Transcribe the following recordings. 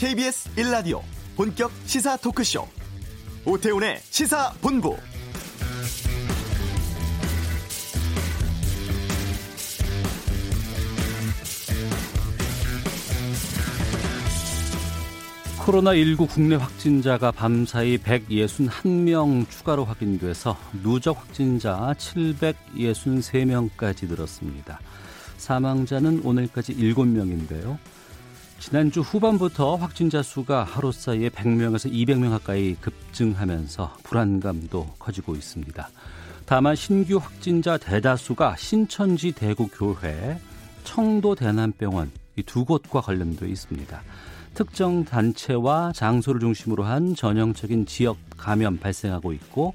KBS 1라디오 본격 시사 토크쇼 오태훈의 시사본부 코로나19 국내 확진자가 밤사이 161명 추가로 확인돼서 누적 확진자 763명까지 늘었습니다. 사망자는 오늘까지 7명인데요. 지난주 후반부터 확진자 수가 하루 사이에 100명에서 200명 가까이 급증하면서 불안감도 커지고 있습니다. 다만 신규 확진자 대다수가 신천지 대구교회, 청도 대남병원 이 두 곳과 관련돼 있습니다. 특정 단체와 장소를 중심으로 한 전형적인 지역 감염 발생하고 있고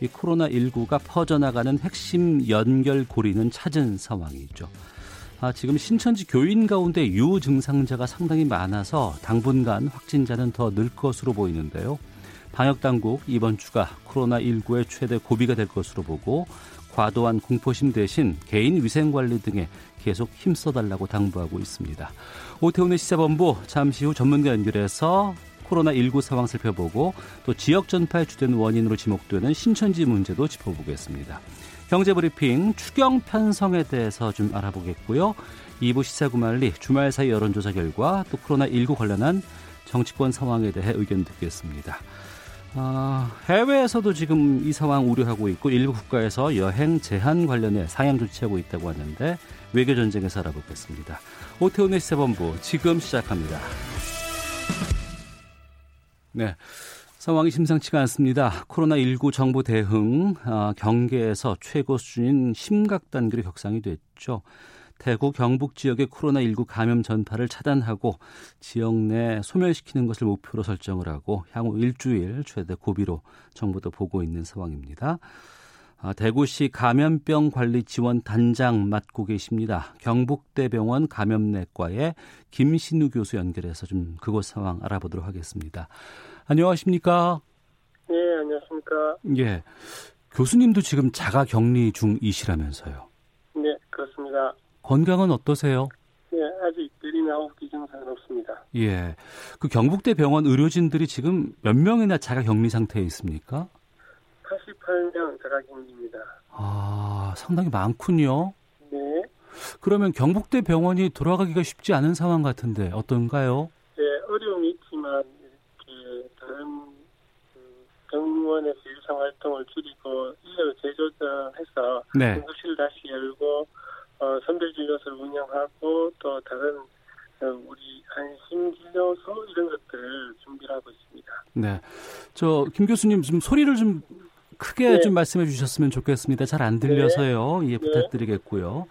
이 코로나19가 퍼져나가는 핵심 연결고리는 찾은 상황이죠. 아, 지금 신천지 교인 가운데 유증상자가 상당히 많아서 당분간 확진자는 더 늘 것으로 보이는데요. 방역당국 이번 주가 코로나19의 최대 고비가 될 것으로 보고 과도한 공포심 대신 개인 위생관리 등에 계속 힘써달라고 당부하고 있습니다. 오태훈의 시사본부 잠시 후 전문가 연결해서 코로나19 상황 살펴보고 또 지역 전파의 주된 원인으로 지목되는 신천지 문제도 짚어보겠습니다. 경제브리핑 추경 편성에 대해서 좀 알아보겠고요. 2부 시사구말리 주말 사이 여론조사 결과 또 코로나19 관련한 정치권 상황에 대해 의견 듣겠습니다. 아, 해외에서도 지금 이 상황 우려하고 있고 일부 국가에서 여행 제한 관련해 상향 조치하고 있다고 하는데 외교 전쟁에서 알아보겠습니다. 오태훈의 시사본부 지금 시작합니다. 네. 상황이 심상치가 않습니다. 코로나19 정부 대응 아, 경계에서 최고 수준인 심각 단계로 격상이 됐죠. 대구 경북 지역의 코로나19 감염 전파를 차단하고 지역 내 소멸시키는 것을 목표로 설정을 하고 향후 일주일 최대 고비로 정부도 보고 있는 상황입니다. 아, 대구시 감염병 관리 지원 단장 맡고 계십니다. 경북대병원 감염내과의 김신우 교수 연결해서 좀 그곳 상황 알아보도록 하겠습니다. 안녕하십니까? 예, 안녕하십니까? 예. 교수님도 지금 자가 격리 중이시라면서요? 네, 그렇습니다. 건강은 어떠세요? 예, 아직 내리나 호흡기 증상은 없습니다. 예. 그 경북대 병원 의료진들이 지금 몇 명이나 자가 격리 상태에 있습니까? 88명 자가 격리입니다. 아, 상당히 많군요. 네. 그러면 경북대 병원이 돌아가기가 쉽지 않은 상황 같은데 어떤가요? 예, 어려움이 있지만 다른 병원에서 일상 활동을 줄이고 인력을 재조정해서 네. 응급실 다시 열고 어, 선별 진료소를 운영하고 또 다른 어, 우리 안심 진료소 이런 것들을 준비를 하고 있습니다. 네. 저 김 교수님 좀 소리를 좀 크게 네. 좀 말씀해 주셨으면 좋겠습니다. 잘 안 들려서요. 예, 부탁드리겠고요.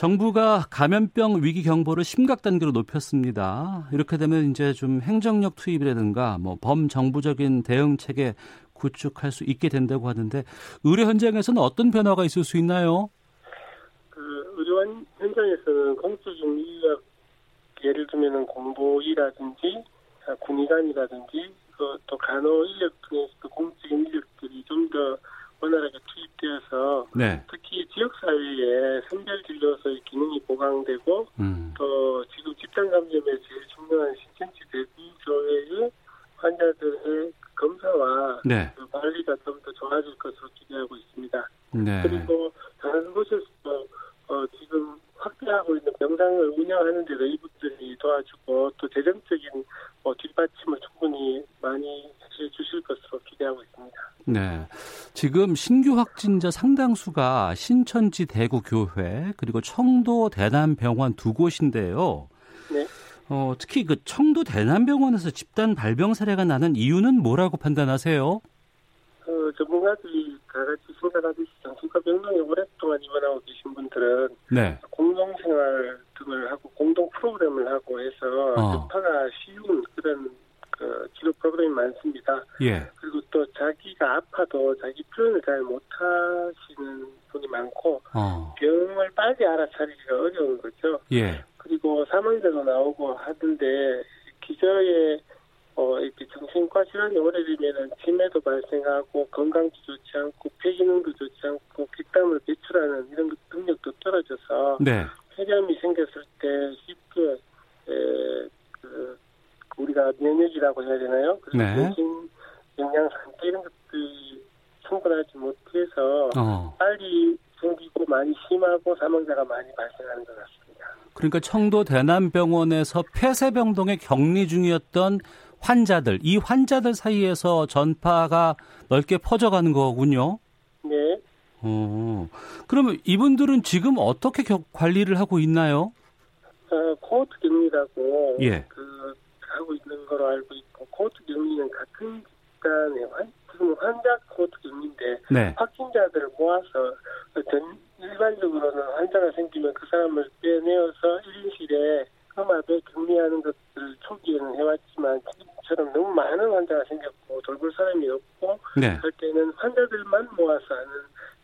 정부가 감염병 위기 경보를 심각 단계로 높였습니다. 이렇게 되면 이제 좀 행정력 투입이라든가 뭐 범정부적인 대응 체계 구축할 수 있게 된다고 하는데 의료 현장에서는 어떤 변화가 있을 수 있나요? 그 의료 현장에서는 공적인 인력 예를 들면은 공보이라든지 아, 군의관이라든지 그 또 간호 인력 중에서도 공적인 인력들이 좀더 원활하게 투입되어서 네. 특히 지역사회에 선별 진료소의 기능이 보강되고 음. 또 지금 집단 감염에 제일 중요한 신천지 대구교회의 환자들의 검사와 네. 그 관리가 좀 더 좋아질 것으로 기대하고 있습니다. 네. 그리고 다른 곳에서도 어, 지금 확대하고 있는 병상을 운영하는 데도 이분들이 도와주고 또 재정적인 뭐 뒷받침을 충분히 많이 해 주실 것으로 기대하고 있습니다. 네. 지금 신규 확진자 상당수가 신천지 대구교회 그리고 청도 대남병원 두 곳인데요. 네. 어, 특히 그 청도 대남병원에서 집단 발병 사례가 나는 이유는 뭐라고 판단하세요? 그 전문가들이 다 같이 생각하듯이 정신과 병동에 오랫동안 입원하고 계신 분들은 네. 공동생활 등을 하고 공동 프로그램을 하고 해서 어. 접하가 쉬운 그런 그 치료 프로그램이 많습니다. 예. 그리고 또 자기가 아파도 자기 표현을 잘 못하시는 분이 많고 어. 병을 빨리 알아차리기가 어려운 거죠. 예. 그리고 사망자도 나오고 하던데 기저에 어 이렇게 정신과 질환이 오래되면은 치매도 발생하고 건강도 좋지 않고 폐기능도 좋지 않고 뒷담을 배출하는 이런 것 능력도 떨어져서 네. 폐렴이 생겼을 때 쉽게 에, 그 우리가 기질이라고 해야 되나요? 그리고 네. 정신 영양 상태 이런 것들이 충분하지 못해서 어. 빨리 생기고 많이 심하고 사망자가 많이 발생하는 것 같습니다. 그러니까 청도 대남병원에서 폐쇄병동에 격리 중이었던 환자들, 이 환자들 사이에서 전파가 넓게 퍼져가는 거군요. 네. 어. 그러면 이분들은 지금 어떻게 겨- 관리를 하고 있나요? 어, 코호트 격리라고 예. 그 하고 있는 거로 알고 있고 코호트 격리는 같은 집단의 환 지금 환자 코호트 격리인데 네. 확진자들을 모아서 전 일반적으로는 환자가 생기면 그 사람을 빼내어서 1인실에 음압에 격리하는 것들을 초기에는 해왔지만 지금처럼 너무 많은 환자가 생겼고 돌볼 사람이 없고 네. 할 때는 환자들만 모아서 하는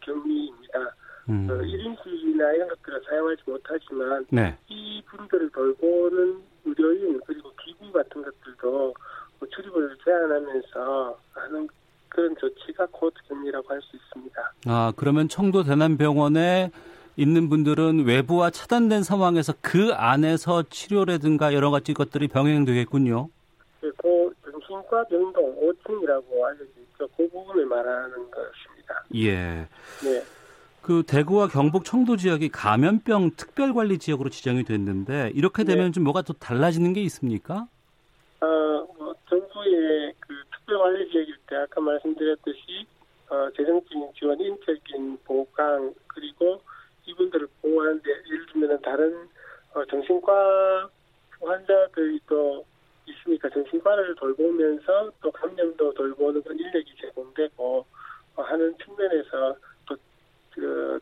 격리입니다. 음. 그 1인실이나 이런 것들을 사용하지 못하지만 네. 이 분들을 돌보는 의료인 그리고 기구 같은 것들도 뭐 출입을 제한하면서 하는 그런 조치가 코호트 격리라고 할 수 있습니다. 아, 그러면 청도 대남병원에 있는 분들은 외부와 차단된 상황에서 그 안에서 치료라든가 여러 가지 것들이 병행되겠군요. 그리고 정신과 병동 5층이라고 알려져 있죠. 그 부분을 말하는 것입니다. 예. 네. 그 대구와 경북 청도 지역이 감염병 특별관리 지역으로 지정이 됐는데 이렇게 되면 네. 좀 뭐가 또 달라지는 게 있습니까? 어, 뭐 정부의 그 특별관리 지역일 때 아까 말씀드렸듯이 어, 재정적인 지원, 인적인 보강 그리고 이분들을 보호하는데 예를 들면 다른 어, 정신과 환자들이 또 있으니까 정신과를 돌보면서 또 감염도 돌보는 그런 인력이 제공되고 어, 하는 측면에서 또 그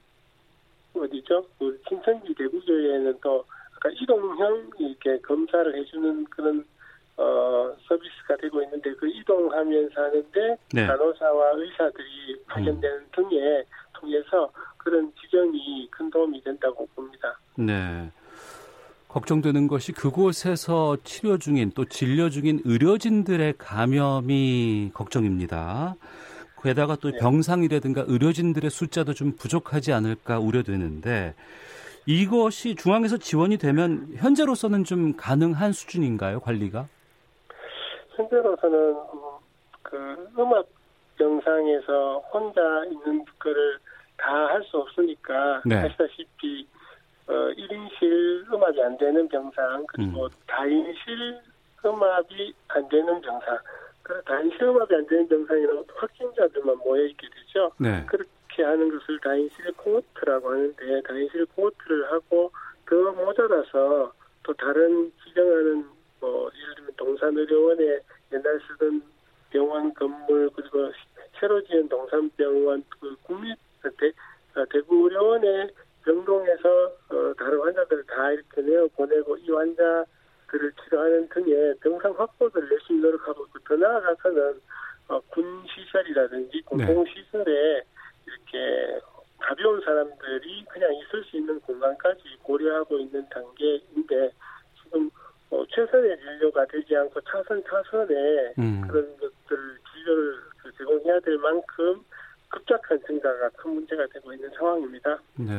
어디죠? 그 신천지 대구교회에는 또 아까 이동형 이렇게 검사를 해주는 그런 어, 서비스가 되고 있는데 그 이동하면서 하는데 네. 간호사와 의사들이 파견되는 등에 통해서 그런 지정이 큰 도움이 된다고 봅니다. 네. 걱정되는 것이 그곳에서 치료 중인 또 진료 중인 의료진들의 감염이 걱정입니다. 게다가 또 네. 병상이라든가 의료진들의 숫자도 좀 부족하지 않을까 우려되는데 이것이 중앙에서 지원이 되면 현재로서는 좀 가능한 수준인가요, 관리가? 현재로서는 음, 그 음악 영상에서 혼자 있는 거를 다 할 수 없으니까 네. 아시다시피 어, 1인실 음압이 안 되는 병상 그리고 음. 다인실 음압이 안 되는 병상 그 다인실 음압이 안 되는 병상에는 확진자들만 모여 있게 되죠. 네. 그렇게 하는 것을 다인실 코호트라고 하는데 다인실 코호트를 하고 더 모자라서 또 다른 지정하는 뭐 예를 들면 동산의료원에 옛날 쓰던 병원 건물 그리고 새로 지은 동산병원 그 국립 대, 어, 대구 의료원의 병동에서 어, 다른 환자들을 다 이렇게 내어 보내고 이 환자들을 치료하는 등의 병상 확보를 열심히 노력하고 있고 더 나아가서는 어, 군 시설이라든지 공공 시설에 이렇게 가벼운 사람들이 그냥 있을 수 있는 공간까지 고려하고 있는 단계인데 지금 어, 최선의 진료가 되지 않고 차선 차선에 음. 그런 것들 진료를 그 제공해야 될 만큼 급작한 증가가 큰 문제가 되고 있는 상황입니다. 네.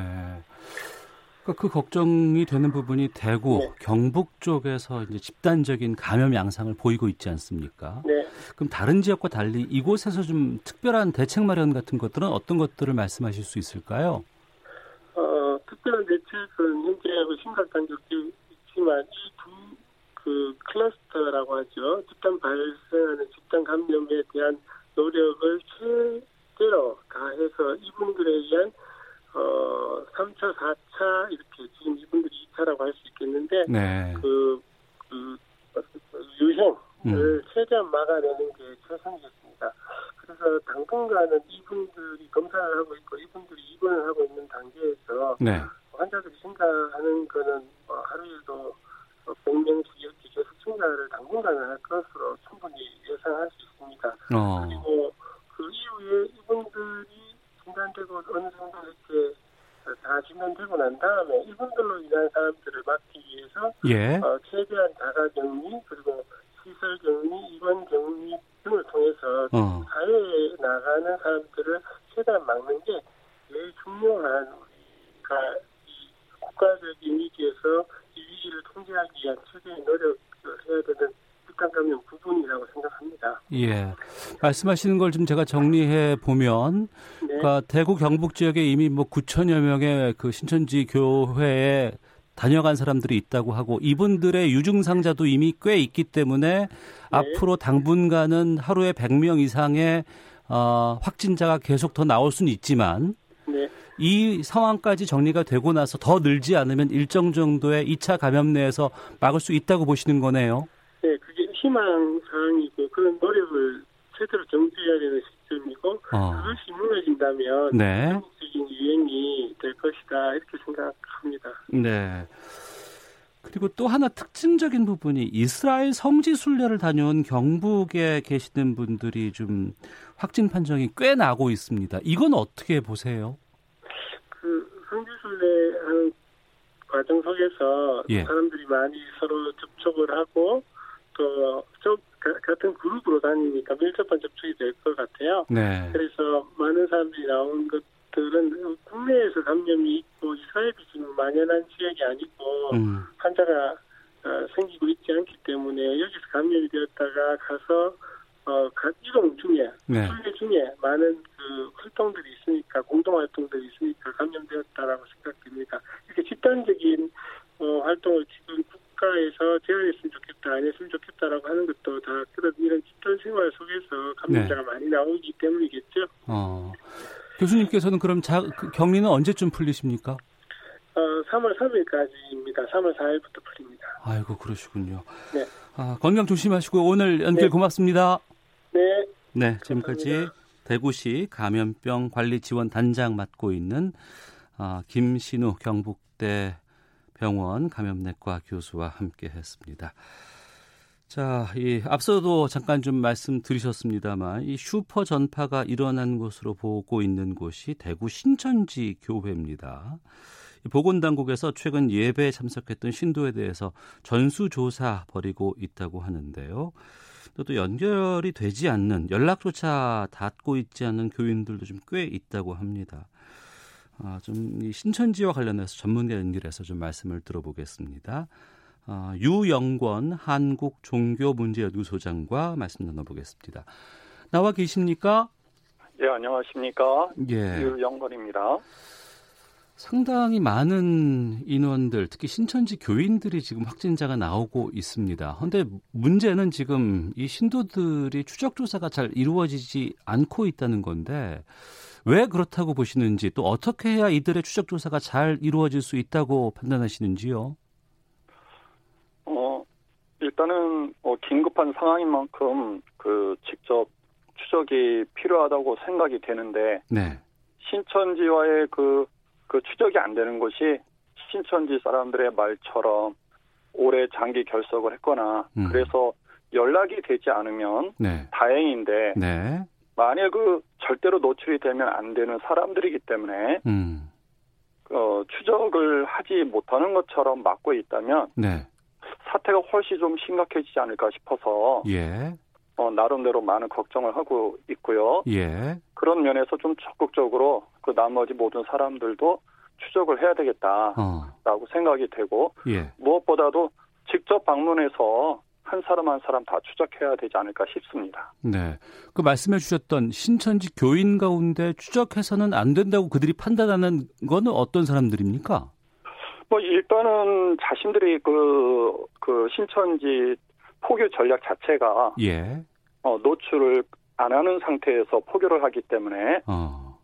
그러니까 그 걱정이 되는 부분이 대구, 네. 경북 쪽에서 이제 집단적인 감염 양상을 보이고 있지 않습니까? 네. 그럼 다른 지역과 달리 이곳에서 좀 특별한 대책 마련 같은 것들은 어떤 것들을 말씀하실 수 있을까요? 어, 특별한 대책은 현재 그 심각한 적이 있지만 이 그 클러스터라고 하죠. 집단 발생하는 집단 감염에 대한 노력을 최대로 다해서 이분들에 의한 어 3차, 4차 이렇게 지금 이분들이 2차라고 할 수 있겠는데 네. 그, 그 유행을 음. 최대한 막아내는 게 최선이겠습니다. 그래서 당분간은 이분들이 검사를 하고 있고 이분들이 입원을 하고 있는 단계에서 네. 환자들이 증가하는 거는 뭐 하루에도 100명씩 이렇게 계속 증가를 당분간은 할 것으로 충분히 예상할 수 있습니다. 어. 그리고 그 이후에 이분들이 진단되고 어느 정도 이렇게 다 진단되고 난 다음에 이분들로 인한 사람들을 막기 위해서 예. 어, 최대한 자가 격리 그리고 시설 격리, 입원 격리 등을 통해서 어. 사회에 나가는 사람들을 최대한 막는 게 제일 중요한 우리가 이 국가적인 위기에서 통제하기 위한 최대의 노력을 해야 되는 집단 감염 부분이라고 생각합니다. 예. 말씀하시는 걸 좀 제가 정리해 보면, 네. 그러니까 대구 경북 지역에 이미 뭐 9천여 명의 그 신천지 교회에 다녀간 사람들이 있다고 하고 이분들의 유증상자도 이미 꽤 있기 때문에 네. 앞으로 당분간은 하루에 100명 이상의 어, 확진자가 계속 더 나올 수는 있지만 네. 이 상황까지 정리가 되고 나서 더 늘지 않으면 일정 정도의 2차 감염 내에서 막을 수 있다고 보시는 거네요. 네, 그게 희망 사항이고 그런 노력을 제대로 정지해야 되는 시점이고 어. 그것이 무너진다면 네. 적인 유행이 될 것이다 이렇게 생각합니다. 네. 그리고 또 하나 특징적인 부분이 이스라엘 성지 순례를 다녀온 경북에 계시는 분들이 좀 확진 판정이 꽤 나고 있습니다. 이건 어떻게 보세요? 그 성지 순례하는 과정 속에서 예. 사람들이 많이 서로 접촉을 하고 또 같은 그룹으로 다니니까 밀접한 접촉이 될 것 같아요. 네. 그래서 많은 사람들이 나온 것들은 국내에서 감염이 있고 이스라엘이 지금 만연한 지역이 아니고 음. 환자가 어, 생기고 있지 않기 때문에 여기서 감염이 되었다가 가서 어, 이동 중에, 네. 순례 중에 많은 그 활동들이 있으니까, 공동 활동들이 있으니까 감염되었다라고 생각됩니다. 이렇게 집단적인 어, 활동을 지금 국가에서 제한했으면 좋겠다, 안 했으면 좋겠다라고 하는 것도 다 그런 이런 집단 생활 속에서 감염자가 네. 많이 나오기 때문이겠죠. 어. 교수님께서는 그럼 자, 그 격리는 언제쯤 풀리십니까? 어, 3월 3일까지입니다. 3월 4일부터 풀립니다. 아이고 그러시군요. 네. 아, 건강 조심하시고 오늘 연결 네. 고맙습니다. 네. 네, 지금까지 감사합니다. 대구시 감염병 관리 지원 단장 맡고 있는 아, 김신우 경북대 병원 감염내과 교수와 함께 했습니다. 자, 이 앞서도 잠깐 좀 말씀드리셨습니다만 이 슈퍼 전파가 일어난 것으로 보고 있는 곳이 대구 신천지 교회입니다. 보건당국에서 최근 예배에 참석했던 신도에 대해서 전수조사 벌이고 있다고 하는데요. 또 연결이 되지 않는 연락조차 닿고 있지 않는 교인들도 좀 꽤 있다고 합니다. 아, 좀이 신천지와 관련해서 전문가 연결해서 좀 말씀을 들어보겠습니다. 어, 유영권 한국 종교문제연구소장과 말씀 나눠보겠습니다. 나와 계십니까? 예, 안녕하십니까? 예. 유영권입니다. 상당히 많은 인원들, 특히 신천지 교인들이 지금 확진자가 나오고 있습니다. 그런데 문제는 지금 이 신도들이 추적 조사가 잘 이루어지지 않고 있다는 건데 왜 그렇다고 보시는지 또 어떻게 해야 이들의 추적 조사가 잘 이루어질 수 있다고 판단하시는지요? 일단은 뭐 긴급한 상황인 만큼 그 직접 추적이 필요하다고 생각이 되는데 네. 신천지와의 그, 그 추적이 안 되는 것이 신천지 사람들의 말처럼 올해 장기 결석을 했거나 음. 그래서 연락이 되지 않으면 네. 다행인데 네. 만약 그 절대로 노출이 되면 안 되는 사람들이기 때문에 음. 어, 추적을 하지 못하는 것처럼 막고 있다면 네. 사태가 훨씬 좀 심각해지지 않을까 싶어서 예. 어, 나름대로 많은 걱정을 하고 있고요. 예. 그런 면에서 좀 적극적으로 그 나머지 모든 사람들도 추적을 해야 되겠다라고 어. 생각이 되고 예. 무엇보다도 직접 방문해서 한 사람 한 사람 다 추적해야 되지 않을까 싶습니다. 네. 그 말씀해 주셨던 신천지 교인 가운데 추적해서는 안 된다고 그들이 판단하는 거는 어떤 사람들입니까? 뭐 일단은 자신들이 그, 그 신천지 포교 전략 자체가 예. 어, 노출을 안 하는 상태에서 포교를 하기 때문에 어.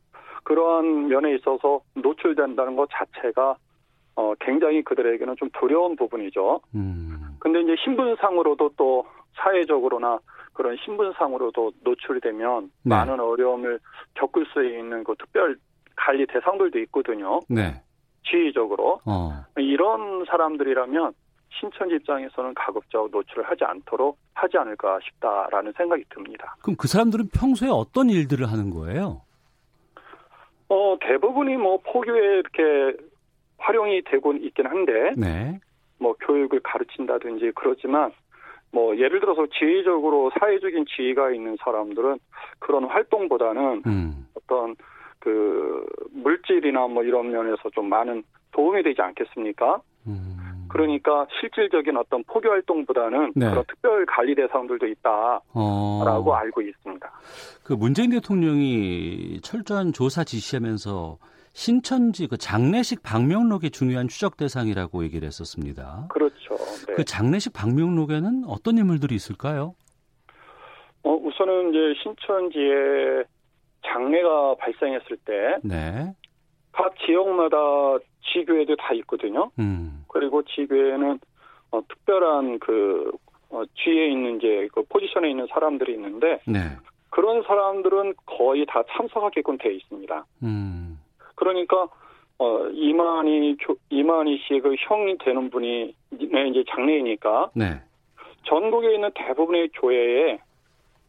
그러한 면에 있어서 노출된다는 것 자체가 어, 굉장히 그들에게는 좀 두려운 부분이죠. 음. 근데 이제 신분상으로도 또 사회적으로나 그런 신분상으로도 노출이 되면 네. 많은 어려움을 겪을 수 있는 그 특별 관리 대상들도 있거든요. 네. 지휘적으로 어. 이런 사람들이라면 신천지 입장에서는 가급적 노출을 하지 않도록 하지 않을까 싶다라는 생각이 듭니다. 그럼 그 사람들은 평소에 어떤 일들을 하는 거예요? 어 대부분이 뭐 포교에 이렇게 활용이 되고 있긴 한데, 네. 뭐 교육을 가르친다든지 그러지만 뭐 예를 들어서 지휘적으로 사회적인 지위가 있는 사람들은 그런 활동보다는 음. 어떤 그 물질이나 뭐 이런 면에서 좀 많은 도움이 되지 않겠습니까? 음. 그러니까 실질적인 어떤 포교 활동보다는 네. 그런 특별 관리 대상들도 있다라고 어. 알고 있습니다. 그 문재인 대통령이 철저한 조사 지시하면서 신천지 그 장례식 방명록이 중요한 추적 대상이라고 얘기를 했었습니다. 그렇죠. 네. 그 장례식 방명록에는 어떤 인물들이 있을까요? 어, 우선은 이제 신천지에 장례가 발생했을 때, 네. 각 지역마다 지교회도 다 있거든요. 음. 그리고 지교회는 어, 특별한 그 어, 뒤에 있는 이제 그 포지션에 있는 사람들이 있는데, 네. 그런 사람들은 거의 다 참석하게끔 되어 있습니다. 음. 그러니까 어 이만희 교, 이만희 씨의 그 형이 되는 분이 네, 이제 장례이니까 네. 전국에 있는 대부분의 교회에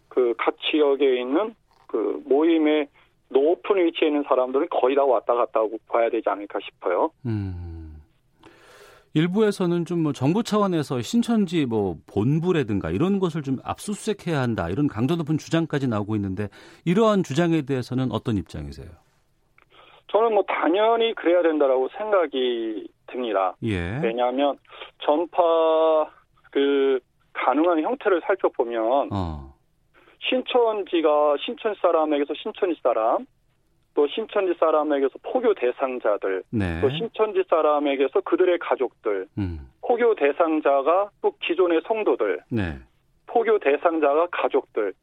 그 각 지역에 있는 그 모임의 높은 위치에 있는 사람들은 거의 다 왔다 갔다 하고 봐야 되지 않을까 싶어요. 음. 일부에서는 좀 뭐 정부 차원에서 신천지 뭐 본부라든가 이런 것을 좀 압수수색해야 한다 이런 강도 높은 주장까지 나오고 있는데 이러한 주장에 대해서는 어떤 입장이세요? 저는 뭐 당연히 그래야 된다라고 생각이 듭니다. 예. 왜냐하면 전파 그 가능한 형태를 살펴보면 어. 신천지가 신천 사람에게서 신천지 사람, 또 신천지 사람에게서 포교 대상자들, 네. 또 신천지 사람에게서 그들의 가족들, 음. 포교 대상자가 또 기존의 성도들, 네. 포교 대상자가 가족들,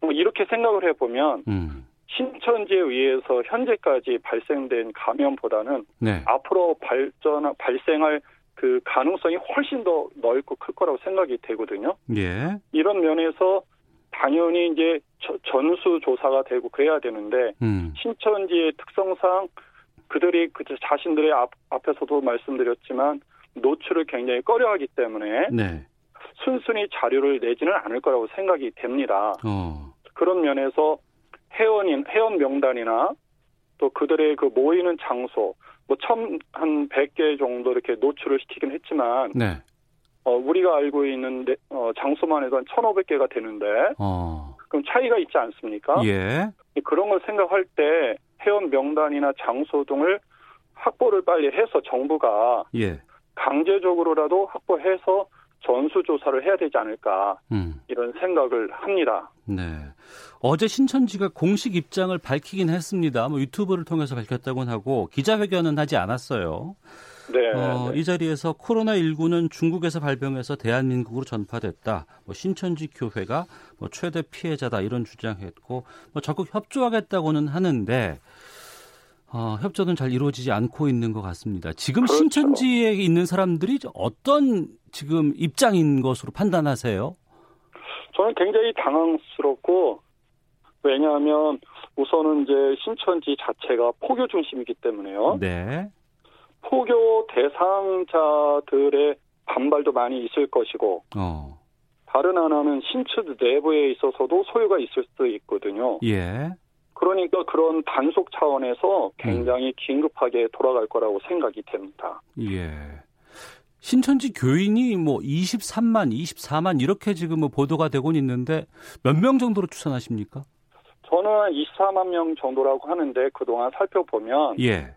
뭐 이렇게 생각을 해보면 음. 신천지에 의해서 현재까지 발생된 감염보다는 네. 앞으로 발전 발생할 그 가능성이 훨씬 더 넓고 클 거라고 생각이 되거든요. 예. 이런 면에서 당연히 이제 전수 조사가 되고 그래야 되는데 음. 신천지의 특성상 그들이 그 자신들의 앞, 앞에서도 말씀드렸지만 노출을 굉장히 꺼려하기 때문에 네. 순순히 자료를 내지는 않을 거라고 생각이 됩니다. 어. 그런 면에서 회원인 회원 명단이나 또 그들의 그 모이는 장소 뭐 처음 한 100개 정도 이렇게 노출을 시키긴 했지만 네. 어 우리가 알고 있는 데, 어 장소만 해도 한 1,500개가 되는데 어. 그럼 차이가 있지 않습니까? 예. 그런 걸 생각할 때 회원 명단이나 장소 등을 확보를 빨리 해서 정부가 예. 강제적으로라도 확보해서 전수조사를 해야 되지 않을까 음. 이런 생각을 합니다. 네. 어제 신천지가 공식 입장을 밝히긴 했습니다. 뭐 유튜브를 통해서 밝혔다고는 하고 기자회견은 하지 않았어요. 네, 어, 네. 이 자리에서 코로나 19는 중국에서 발병해서 대한민국으로 전파됐다. 뭐 신천지 교회가 뭐 최대 피해자다 이런 주장했고 뭐 적극 협조하겠다고는 하는데 어, 협조는 잘 이루어지지 않고 있는 것 같습니다. 지금 그렇죠. 신천지에 있는 사람들이 어떤 지금 입장인 것으로 판단하세요? 저는 굉장히 당황스럽고 왜냐하면 우선은 이제 신천지 자체가 포교 중심이기 때문에요. 네. 포교 대상자들의 반발도 많이 있을 것이고 어. 다른 하나는 신천지 내부에 있어서도 소유가 있을 수도 있거든요. 예. 그러니까 그런 단속 차원에서 굉장히 음. 긴급하게 돌아갈 거라고 생각이 됩니다. 예. 신천지 교인이 뭐 23만, 24만 이렇게 지금 뭐 보도가 되고 있는데 몇 명 정도로 추산하십니까? 저는 24만 명 정도라고 하는데 그동안 살펴보면 예.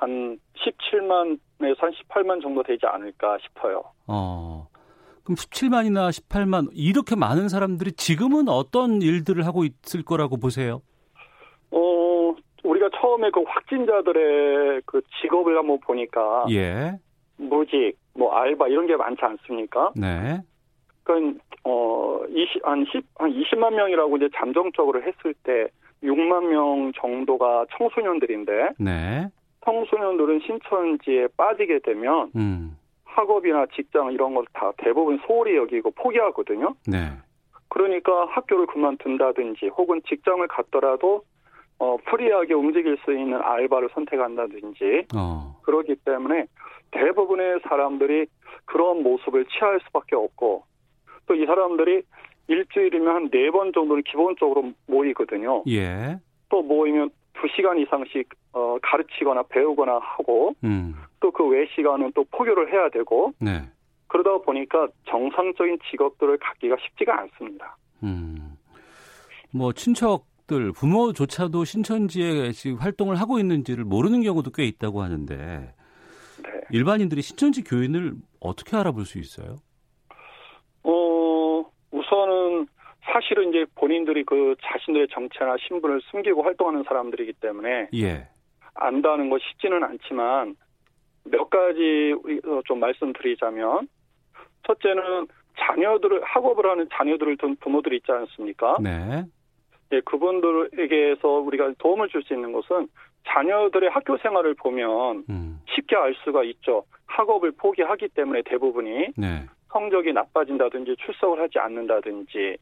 한 17만에서 한 18만 정도 되지 않을까 싶어요. 어. 그럼 17만이나 18만 이렇게 많은 사람들이 지금은 어떤 일들을 하고 있을 거라고 보세요? 어, 우리가 처음에 그 확진자들의 그 직업을 한번 보니까 예. 무직, 뭐 알바 이런 게 많지 않습니까? 네. 그건 어 20, 한 10, 한 20만 명이라고 이제 잠정적으로 했을 때 6만 명 정도가 청소년들인데 네. 청소년들은 신천지에 빠지게 되면 음. 학업이나 직장 이런 걸 다 대부분 소홀히 여기고 포기하거든요. 네. 그러니까 학교를 그만둔다든지 혹은 직장을 갔더라도 어, free하게 움직일 수 있는 알바를 선택한다든지 어. 그러기 때문에 대부분의 사람들이 그런 모습을 취할 수밖에 없고 또 이 사람들이 일주일이면 한 네 번 정도는 기본적으로 모이거든요. 예. 또 모이면 두 시간 이상씩 어, 가르치거나 배우거나 하고 음. 또그 외 시간은 또 포교를 해야 되고 네. 그러다 보니까 정상적인 직업들을 갖기가 쉽지가 않습니다. 음. 뭐 친척들 부모조차도 신천지에 지금 활동을 하고 있는지를 모르는 경우도 꽤 있다고 하는데 네. 일반인들이 신천지 교인을 어떻게 알아볼 수 있어요? 어, 우선은 사실은 이제 본인들이 그 자신들의 정체나 신분을 숨기고 활동하는 사람들이기 때문에 예. 안다는 것 쉽지는 않지만 몇 가지 어, 좀 말씀드리자면 첫째는 자녀들을 학업을 하는 자녀들을 둔 부모들이 있지 않습니까? 네. 예, 그분들에게서 우리가 도움을 줄 수 있는 것은 자녀들의 학교 생활을 보면 음. 쉽게 알 수가 있죠. 학업을 포기하기 때문에 대부분이 네. 성적이 나빠진다든지 출석을 하지 않는다든지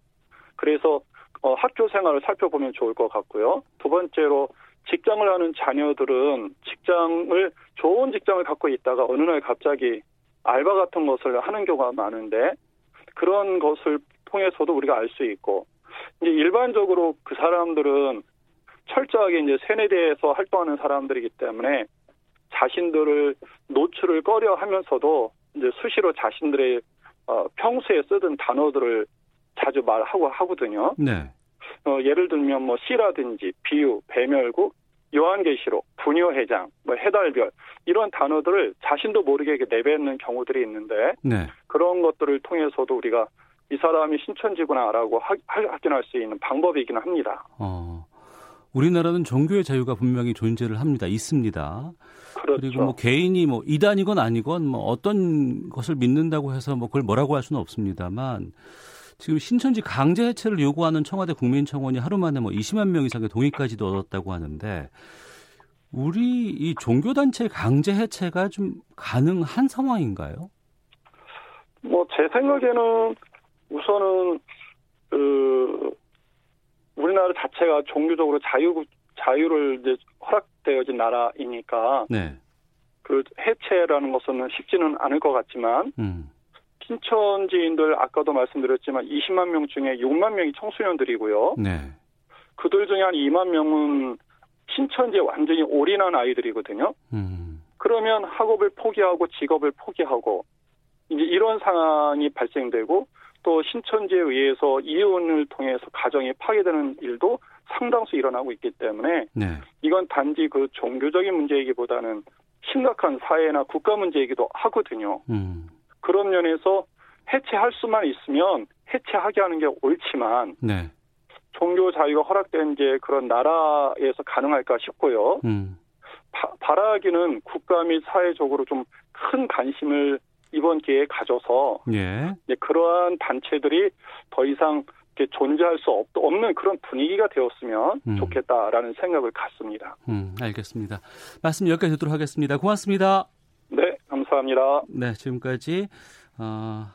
그래서 어, 학교 생활을 살펴보면 좋을 것 같고요. 두 번째로 직장을 하는 자녀들은 직장을 좋은 직장을 갖고 있다가 어느 날 갑자기 알바 같은 것을 하는 경우가 많은데 그런 것을 통해서도 우리가 알 수 있고 이제 일반적으로 그 사람들은 철저하게 이제 세뇌대에서 활동하는 사람들이기 때문에 자신들을 노출을 꺼려 하면서도 이제 수시로 자신들의 어, 평소에 쓰던 단어들을 자주 말하고 하거든요. 네. 어, 예를 들면 뭐 씨라든지 비유, 배멸구, 요한계시록, 분요회장, 뭐 해달별 이런 단어들을 자신도 모르게 내뱉는 경우들이 있는데 네. 그런 것들을 통해서도 우리가 이 사람이 신천지구나라고 하, 확인할 수 있는 방법이기는 합니다. 어, 우리나라는 종교의 자유가 분명히 존재를 합니다. 있습니다. 그렇죠. 그리고 뭐 개인이 뭐 이단이건 아니건 뭐 어떤 것을 믿는다고 해서 뭐 그걸 뭐라고 할 수는 없습니다만 지금 신천지 강제 해체를 요구하는 청와대 국민청원이 하루 만에 뭐 20만 명 이상의 동의까지도 얻었다고 하는데 우리 이 종교 단체 강제 해체가 좀 가능한 상황인가요? 뭐 제 생각에는 우선은 그 우리나라 자체가 종교적으로 자유 자유를 이제 허락되어진 나라이니까 네. 그 해체라는 것은 쉽지는 않을 것 같지만 음. 신천지인들 아까도 말씀드렸지만 20만 명 중에 6만 명이 청소년들이고요. 네. 그들 중에 한 2만 명은 신천지에 완전히 올인한 아이들이거든요. 음. 그러면 학업을 포기하고 직업을 포기하고 이제 이런 상황이 발생되고 또 신천지에 의해서 이혼을 통해서 가정이 파괴되는 일도 상당수 일어나고 있기 때문에 네. 이건 단지 그 종교적인 문제이기보다는 심각한 사회나 국가 문제이기도 하거든요. 음. 그런 면에서 해체할 수만 있으면 해체하게 하는 게 옳지만 네. 종교 자유가 허락된 이제 그런 나라에서 가능할까 싶고요. 음. 바, 바라기는 국가 및 사회적으로 좀 큰 관심을 이번 기회에 가져서 예. 그러한 단체들이 더 이상 존재할 수 없, 없는 그런 분위기가 되었으면 음. 좋겠다라는 생각을 갖습니다. 음, 알겠습니다. 말씀 여기까지 듣도록 하겠습니다. 고맙습니다. 네, 감사합니다. 네, 지금까지 어,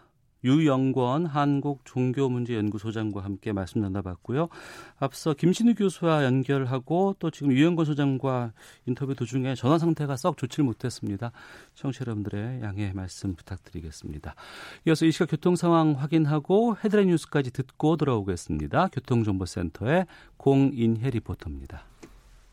유영권 한국종교문제연구소장과 함께 말씀 나눠봤고요. 앞서 김신우 교수와 연결하고 또 지금 유영권 소장과 인터뷰 도중에 전화 상태가 썩 좋질 못했습니다. 청취자 여러분들의 양해 말씀 부탁드리겠습니다. 이어서 이 시각 교통 상황 확인하고 헤드라인 뉴스까지 듣고 돌아오겠습니다. 교통정보센터의 공인혜 리포터입니다.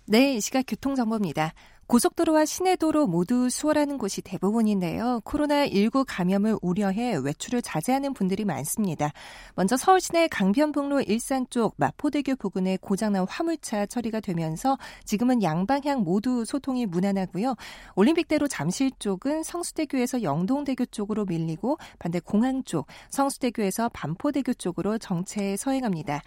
네, 이 시각 교통정보입니다. 고속도로와 시내도로 모두 수월하는 곳이 대부분인데요. 코로나19 감염을 우려해 외출을 자제하는 분들이 많습니다. 먼저 서울 시내 강변북로 일산 쪽 마포대교 부근에 고장난 화물차 처리가 되면서 지금은 양방향 모두 소통이 무난하고요. 올림픽대로 잠실 쪽은 성수대교에서 영동대교 쪽으로 밀리고 반대 공항 쪽 성수대교에서 반포대교 쪽으로 정체 서행합니다.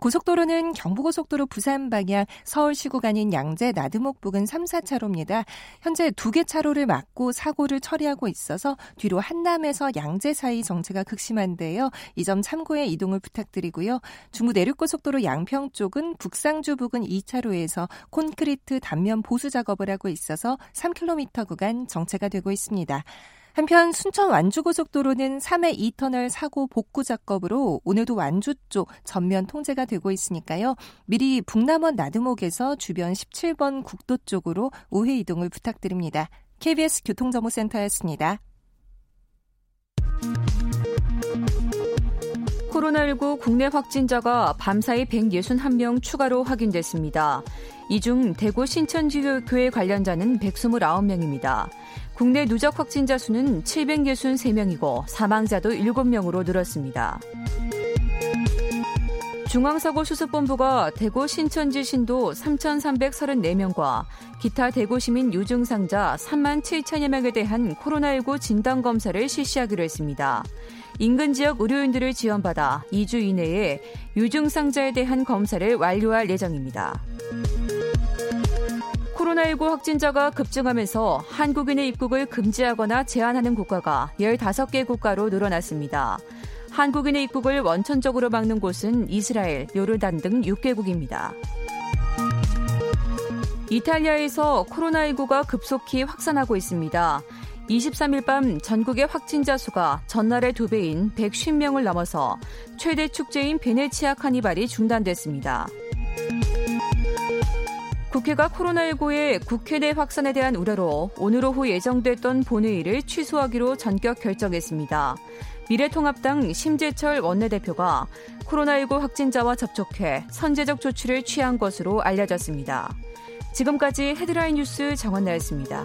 고속도로는 경부고속도로 부산 방향 서울시 구간인 양재 나드목 부근 3, 4차로입니다. 현재 두 개 차로를 막고 사고를 처리하고 있어서 뒤로 한남에서 양재 사이 정체가 극심한데요. 이 점 참고해 이동을 부탁드리고요. 중부 내륙고속도로 양평 쪽은 북상주 부근 2차로에서 콘크리트 단면 보수 작업을 하고 있어서 3km 구간 정체가 되고 있습니다. 한편 순천 완주고속도로는 3회 2터널 사고 복구 작업으로 오늘도 완주 쪽 전면 통제가 되고 있으니까요. 미리 북남원 나드목에서 주변 17번 국도 쪽으로 우회 이동을 부탁드립니다. KBS 교통정보센터였습니다. 코로나19 국내 확진자가 밤사이 161명 추가로 확인됐습니다. 이 중 대구 신천지교회 관련자는 129명입니다. 국내 누적 확진자 수는 763명이고 사망자도 7명으로 늘었습니다. 중앙사고수습본부가 대구 신천지 신도 3,334명과 기타 대구 시민 유증상자 3만 7천여 명에 대한 코로나19 진단검사를 실시하기로 했습니다. 인근 지역 의료인들을 지원받아 2주 이내에 유증상자에 대한 검사를 완료할 예정입니다. 코로나19 확진자가 급증하면서 한국인의 입국을 금지하거나 제한하는 국가가 15개 국가로 늘어났습니다. 한국인의 입국을 원천적으로 막는 곳은 이스라엘, 요르단 등 6개국입니다. 이탈리아에서 코로나19가 급속히 확산하고 있습니다. 23일 밤 전국의 확진자 수가 전날의 두 배인 150명을 넘어서 최대 축제인 베네치아 카니발이 중단됐습니다. 국회가 코로나19의 국회 내 확산에 대한 우려로 오늘 오후 예정됐던 본회의를 취소하기로 전격 결정했습니다. 미래통합당 심재철 원내대표가 코로나19 확진자와 접촉해 선제적 조치를 취한 것으로 알려졌습니다. 지금까지 헤드라인 뉴스 정원나였습니다.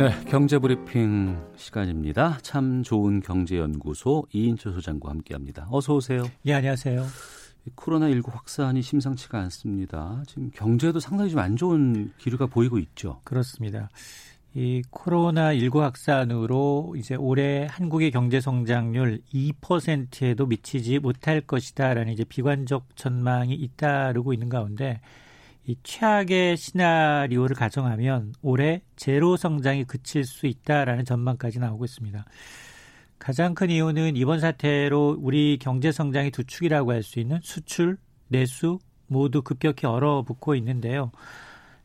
네, 경제브리핑 시간입니다. 참 좋은 경제연구소 이인철 소장과 함께합니다. 어서 오세요. 예, 안녕하세요. 코로나19 확산이 심상치가 않습니다. 지금 경제도 상당히 좀 안 좋은 기류가 보이고 있죠. 그렇습니다. 이 코로나19 확산으로 이제 올해 한국의 경제 성장률 2%에도 미치지 못할 것이다라는 이제 비관적 전망이 잇따르고 있는 가운데 이 최악의 시나리오를 가정하면 올해 제로 성장이 그칠 수 있다라는 전망까지 나오고 있습니다. 가장 큰 이유는 이번 사태로 우리 경제 성장의 두 축이라고 할 수 있는 수출, 내수 모두 급격히 얼어붙고 있는데요.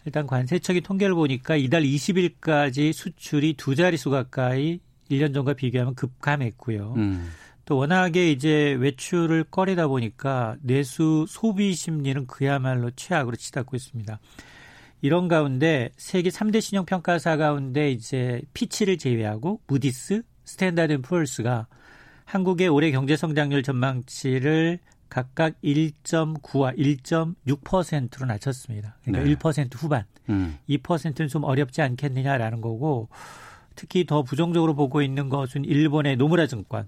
일단 관세청이 통계를 보니까 이달 20일까지 수출이 두 자릿수 가까이 1년 전과 비교하면 급감했고요. 음. 또 워낙에 이제 외출을 꺼리다 보니까 내수 소비 심리는 그야말로 최악으로 치닫고 있습니다. 이런 가운데 세계 3대 신용 평가사 가운데 이제 피치를 제외하고 무디스, 스탠다드 푸어스가 한국의 올해 경제 성장률 전망치를 각각 1.9와 1.6%로 낮췄습니다. 그러니까 네. 1% 후반. 음. 2%는 좀 어렵지 않겠느냐라는 거고 특히 더 부정적으로 보고 있는 것은 일본의 노무라 증권.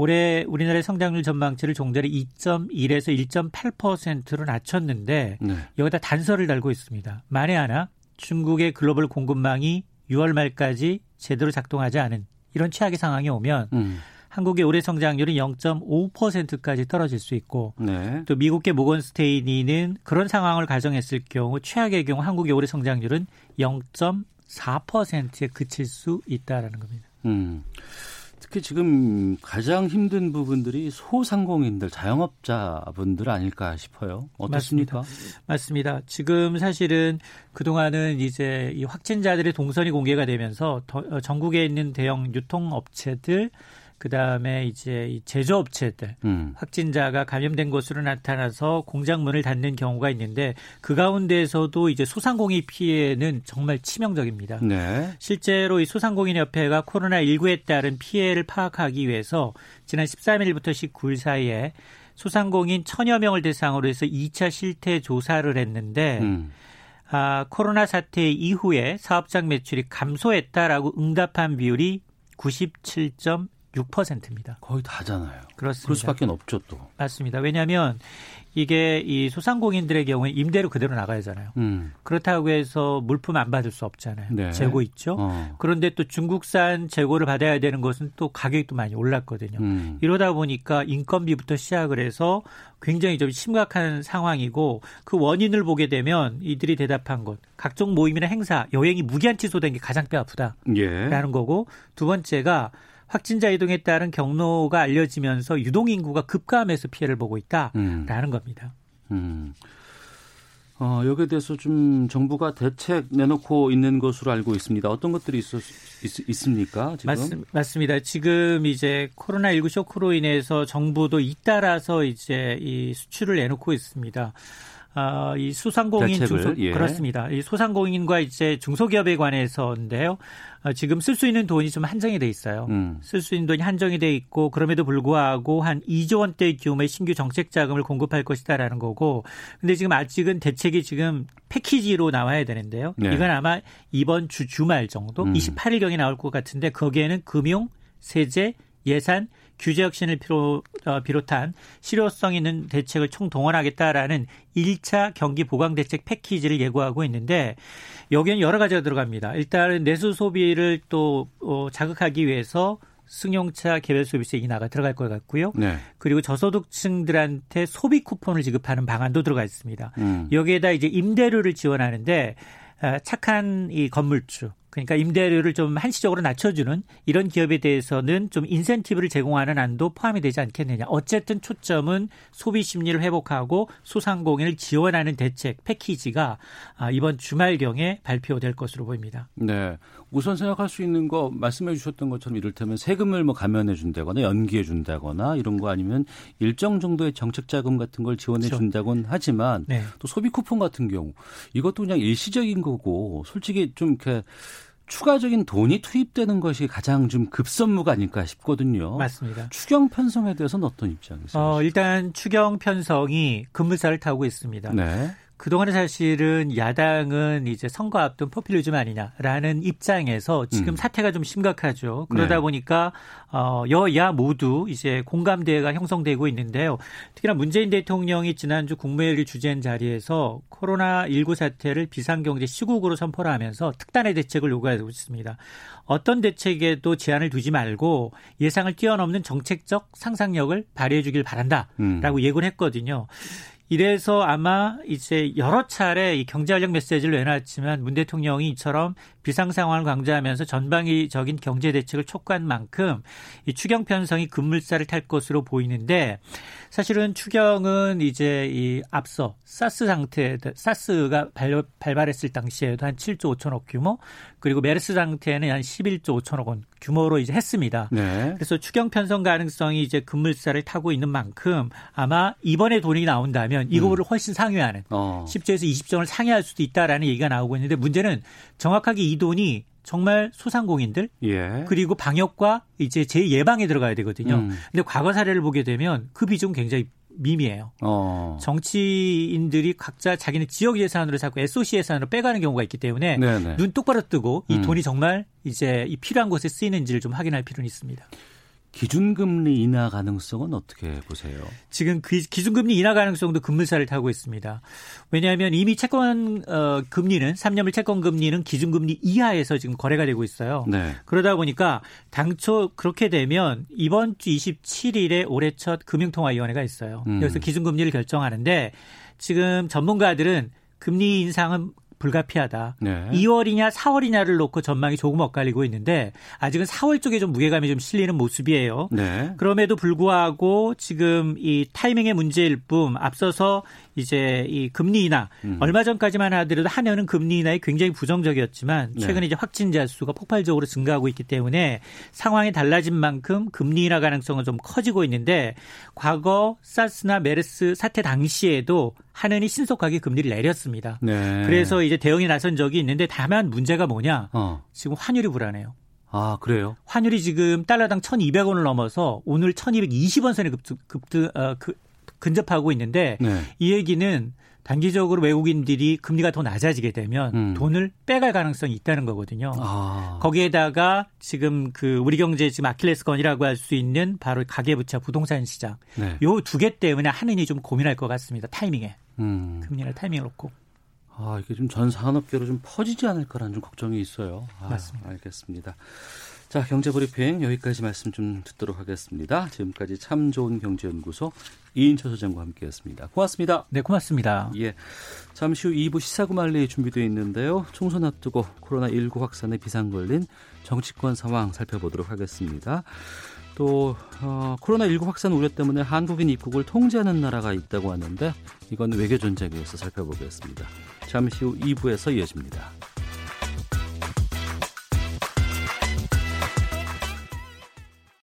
올해 우리나라의 성장률 전망치를 종자를 2.1에서 1.8%로 낮췄는데 네. 여기다 단서를 달고 있습니다. 만에 하나 중국의 글로벌 공급망이 6월 말까지 제대로 작동하지 않은 이런 최악의 상황이 오면 음. 한국의 올해 성장률은 0.5%까지 떨어질 수 있고 네. 또 미국의 모건스테이니는 그런 상황을 가정했을 경우 최악의 경우 한국의 올해 성장률은 0.4%에 그칠 수 있다라는 겁니다. 음. 특히 지금 가장 힘든 부분들이 소상공인들, 자영업자분들 아닐까 싶어요. 어떻습니까? 맞습니다. 맞습니다. 지금 사실은 그동안은 이제 이 확진자들의 동선이 공개가 되면서 어, 전국에 있는 대형 유통업체들 그 다음에 이제 이 제조업체들 음. 확진자가 감염된 것으로 나타나서 공장 문을 닫는 경우가 있는데 그 가운데에서도 이제 소상공인 피해는 정말 치명적입니다. 네. 실제로 이 소상공인 협회가 코로나 19에 따른 피해를 파악하기 위해서 지난 13일부터 19일 사이에 소상공인 천여 명을 대상으로 해서 2차 실태 조사를 했는데 음. 아, 코로나 사태 이후에 사업장 매출이 감소했다라고 응답한 비율이 97. 6%입니다. 거의 다잖아요. 그렇습니다. 그럴 수밖에 없죠, 또. 맞습니다. 왜냐하면 이게 이 소상공인들의 경우에 임대료 그대로 나가야잖아요. 음. 그렇다고 해서 물품 안 받을 수 없잖아요. 네. 재고 있죠. 어. 그런데 또 중국산 재고를 받아야 되는 것은 또 가격이 또 많이 올랐거든요. 음. 이러다 보니까 인건비부터 시작을 해서 굉장히 좀 심각한 상황이고 그 원인을 보게 되면 이들이 대답한 것 각종 모임이나 행사, 여행이 무기한 취소된 게 가장 뼈 아프다라는 예. 거고 두 번째가 확진자 이동에 따른 경로가 알려지면서 유동 인구가 급감해서 피해를 보고 있다라는 음. 겁니다. 음. 어, 여기에 대해서 좀 정부가 대책 내놓고 있는 것으로 알고 있습니다. 어떤 것들이 있, 있, 습니까 지금? 맞, 맞습니다. 지금 이제 코로나19 쇼크로 인해서 정부도 잇따라서 이제 이 수출을 내놓고 있습니다. 아, 이 소상공인 중소 예. 그렇습니다. 이 소상공인과 이제 중소기업에 관해서인데요. 아, 지금 쓸 수 있는 돈이 좀 한정이 돼 있어요. 음. 쓸수 있는 돈이 한정이 돼 있고 그럼에도 불구하고 한 2조 원대 규모의 신규 정책 자금을 공급할 것이다라는 거고. 근데 지금 아직은 대책이 지금 패키지로 나와야 되는데요. 네. 이건 아마 이번 주 주말 정도 음. 28일 경에 나올 것 같은데 거기에는 금융, 세제, 예산, 규제 혁신을 어, 비롯한 실효성 있는 대책을 총동원하겠다라는 1차 경기 보강 대책 패키지를 예고하고 있는데 여기에는 여러 가지가 들어갑니다. 일단은 내수 소비를 또 어, 자극하기 위해서 승용차 개별 소비세 인하가 들어갈 것 같고요. 네. 그리고 저소득층들한테 소비 쿠폰을 지급하는 방안도 들어가 있습니다. 음. 여기에다 이제 임대료를 지원하는데 아, 착한 이 건물주 그러니까 임대료를 좀 한시적으로 낮춰주는 이런 기업에 대해서는 좀 인센티브를 제공하는 안도 포함이 되지 않겠느냐. 어쨌든 초점은 소비 심리를 회복하고 소상공인을 지원하는 대책 패키지가 아, 이번 주말경에 발표될 것으로 보입니다. 네. 우선 생각할 수 있는 거 말씀해 주셨던 것처럼 이를테면 세금을 뭐 감면해 준다거나 연기해 준다거나 이런 거 아니면 일정 정도의 정책 자금 같은 걸 지원해 그렇죠. 준다곤 하지만 네. 또 소비 쿠폰 같은 경우 이것도 그냥 일시적인 거고 솔직히 좀 이렇게 추가적인 돈이 투입되는 것이 가장 좀 급선무가 아닐까 싶거든요. 맞습니다. 추경 편성에 대해서는 어떤 입장이세요? 어, 일단 추경 편성이 급물살을 타고 있습니다. 네. 그동안에 사실은 야당은 이제 선거 앞둔 포퓰리즘 아니냐라는 입장에서 지금 음. 사태가 좀 심각하죠. 그러다 네. 보니까 어 여야 모두 이제 공감대가 형성되고 있는데요. 특히나 문재인 대통령이 지난주 국무회의를 주재한 자리에서 코로나 19 사태를 비상경제 시국으로 선포를 하면서 특단의 대책을 요구하고 있습니다. 어떤 대책에도 제한을 두지 말고 예상을 뛰어넘는 정책적 상상력을 발휘해 주길 바란다라고 음. 예고를 했거든요. 이래서 아마 이제 여러 차례 이 경제 활력 메시지를 내놨지만 문 대통령이 이처럼 비상 상황을 강조하면서 전방위적인 경제 대책을 촉구한 만큼 이 추경 편성이 급물살을 탈 것으로 보이는데 사실은 추경은 이제 이 앞서 사스 상태 사스가 발, 발발했을 당시에도 한 7조 5천억 규모 그리고 메르스 상태는 한 11조 5천억 원 규모로 이제 했습니다. 네. 그래서 추경 편성 가능성이 이제 급물살을 타고 있는 만큼 아마 이번에 돈이 나온다면 이거를 음. 훨씬 상회하는 어. 10조에서 20조를 상회할 수도 있다라는 얘기가 나오고 있는데 문제는 정확하게 이 돈이 정말 소상공인들 예. 그리고 방역과 이제 재예방에 들어가야 되거든요. 음. 근데 과거 사례를 보게 되면 그 비중 굉장히 미미해요. 어. 정치인들이 각자 자기네 지역 예산으로 자꾸 SOC 예산으로 빼가는 경우가 있기 때문에 네네. 눈 똑바로 뜨고 이 음. 돈이 정말 이제 이 필요한 곳에 쓰이는지를 좀 확인할 필요는 있습니다. 기준금리 인하 가능성은 어떻게 보세요? 지금 그 기준금리 인하 가능성도 급물살을 타고 있습니다. 왜냐하면 이미 채권 어, 금리는 3년물 채권 금리는 기준금리 이하에서 지금 거래가 되고 있어요. 네. 그러다 보니까 당초 그렇게 되면 이번 주 27일에 올해 첫 금융통화위원회가 있어요. 음. 그래서 기준금리를 결정하는데 지금 전문가들은 금리 인상은 불가피하다. 네. 2월이냐 4월이냐를 놓고 전망이 조금 엇갈리고 있는데 아직은 4월 쪽에 좀 무게감이 좀 실리는 모습이에요. 네. 그럼에도 불구하고 지금 이 타이밍의 문제일 뿐 앞서서 이제 이 금리 인하 음. 얼마 전까지만 하더라도 한 해는 금리 인하에 굉장히 부정적이었지만 네. 최근에 네. 이제 확진자 수가 폭발적으로 증가하고 있기 때문에 상황이 달라진 만큼 금리 인하 가능성은 좀 커지고 있는데 과거 사스나 메르스 사태 당시에도 한은이 신속하게 금리를 내렸습니다. 네. 그래서 이제 대응에 나선 적이 있는데 다만 문제가 뭐냐? 어. 지금 환율이 불안해요. 아, 그래요? 환율이 지금 달러당 1,200원을 넘어서 오늘 1,220원 선에 급등, 급등 어, 그, 근접하고 있는데 네. 이 얘기는 단기적으로 외국인들이 금리가 더 낮아지게 되면 음. 돈을 빼갈 가능성이 있다는 거거든요. 아. 거기에다가 지금 그 우리 경제 지금 아킬레스건이라고 할 수 있는 바로 가계부채 부동산 시장 네. 요두 개 때문에 한인이 좀 고민할 것 같습니다. 타이밍에 음. 금리를 타이밍을 놓고. 아 이게 좀 전 산업계로 좀 퍼지지 않을까라는 좀 걱정이 있어요. 아, 맞습니다. 알겠습니다. 자, 경제브리핑 여기까지 말씀 좀 듣도록 하겠습니다. 지금까지 참 좋은 경제연구소 이인철 소장과 함께했습니다. 고맙습니다. 네, 고맙습니다. 예. 잠시 후 2부 시사구말리 준비되어 있는데요. 총선 앞두고 코로나19 확산에 비상 걸린 정치권 상황 살펴보도록 하겠습니다. 또 어, 코로나19 확산 우려 때문에 한국인 입국을 통제하는 나라가 있다고 하는데 이건 외교 전쟁에서 살펴보겠습니다. 잠시 후 2부에서 이어집니다.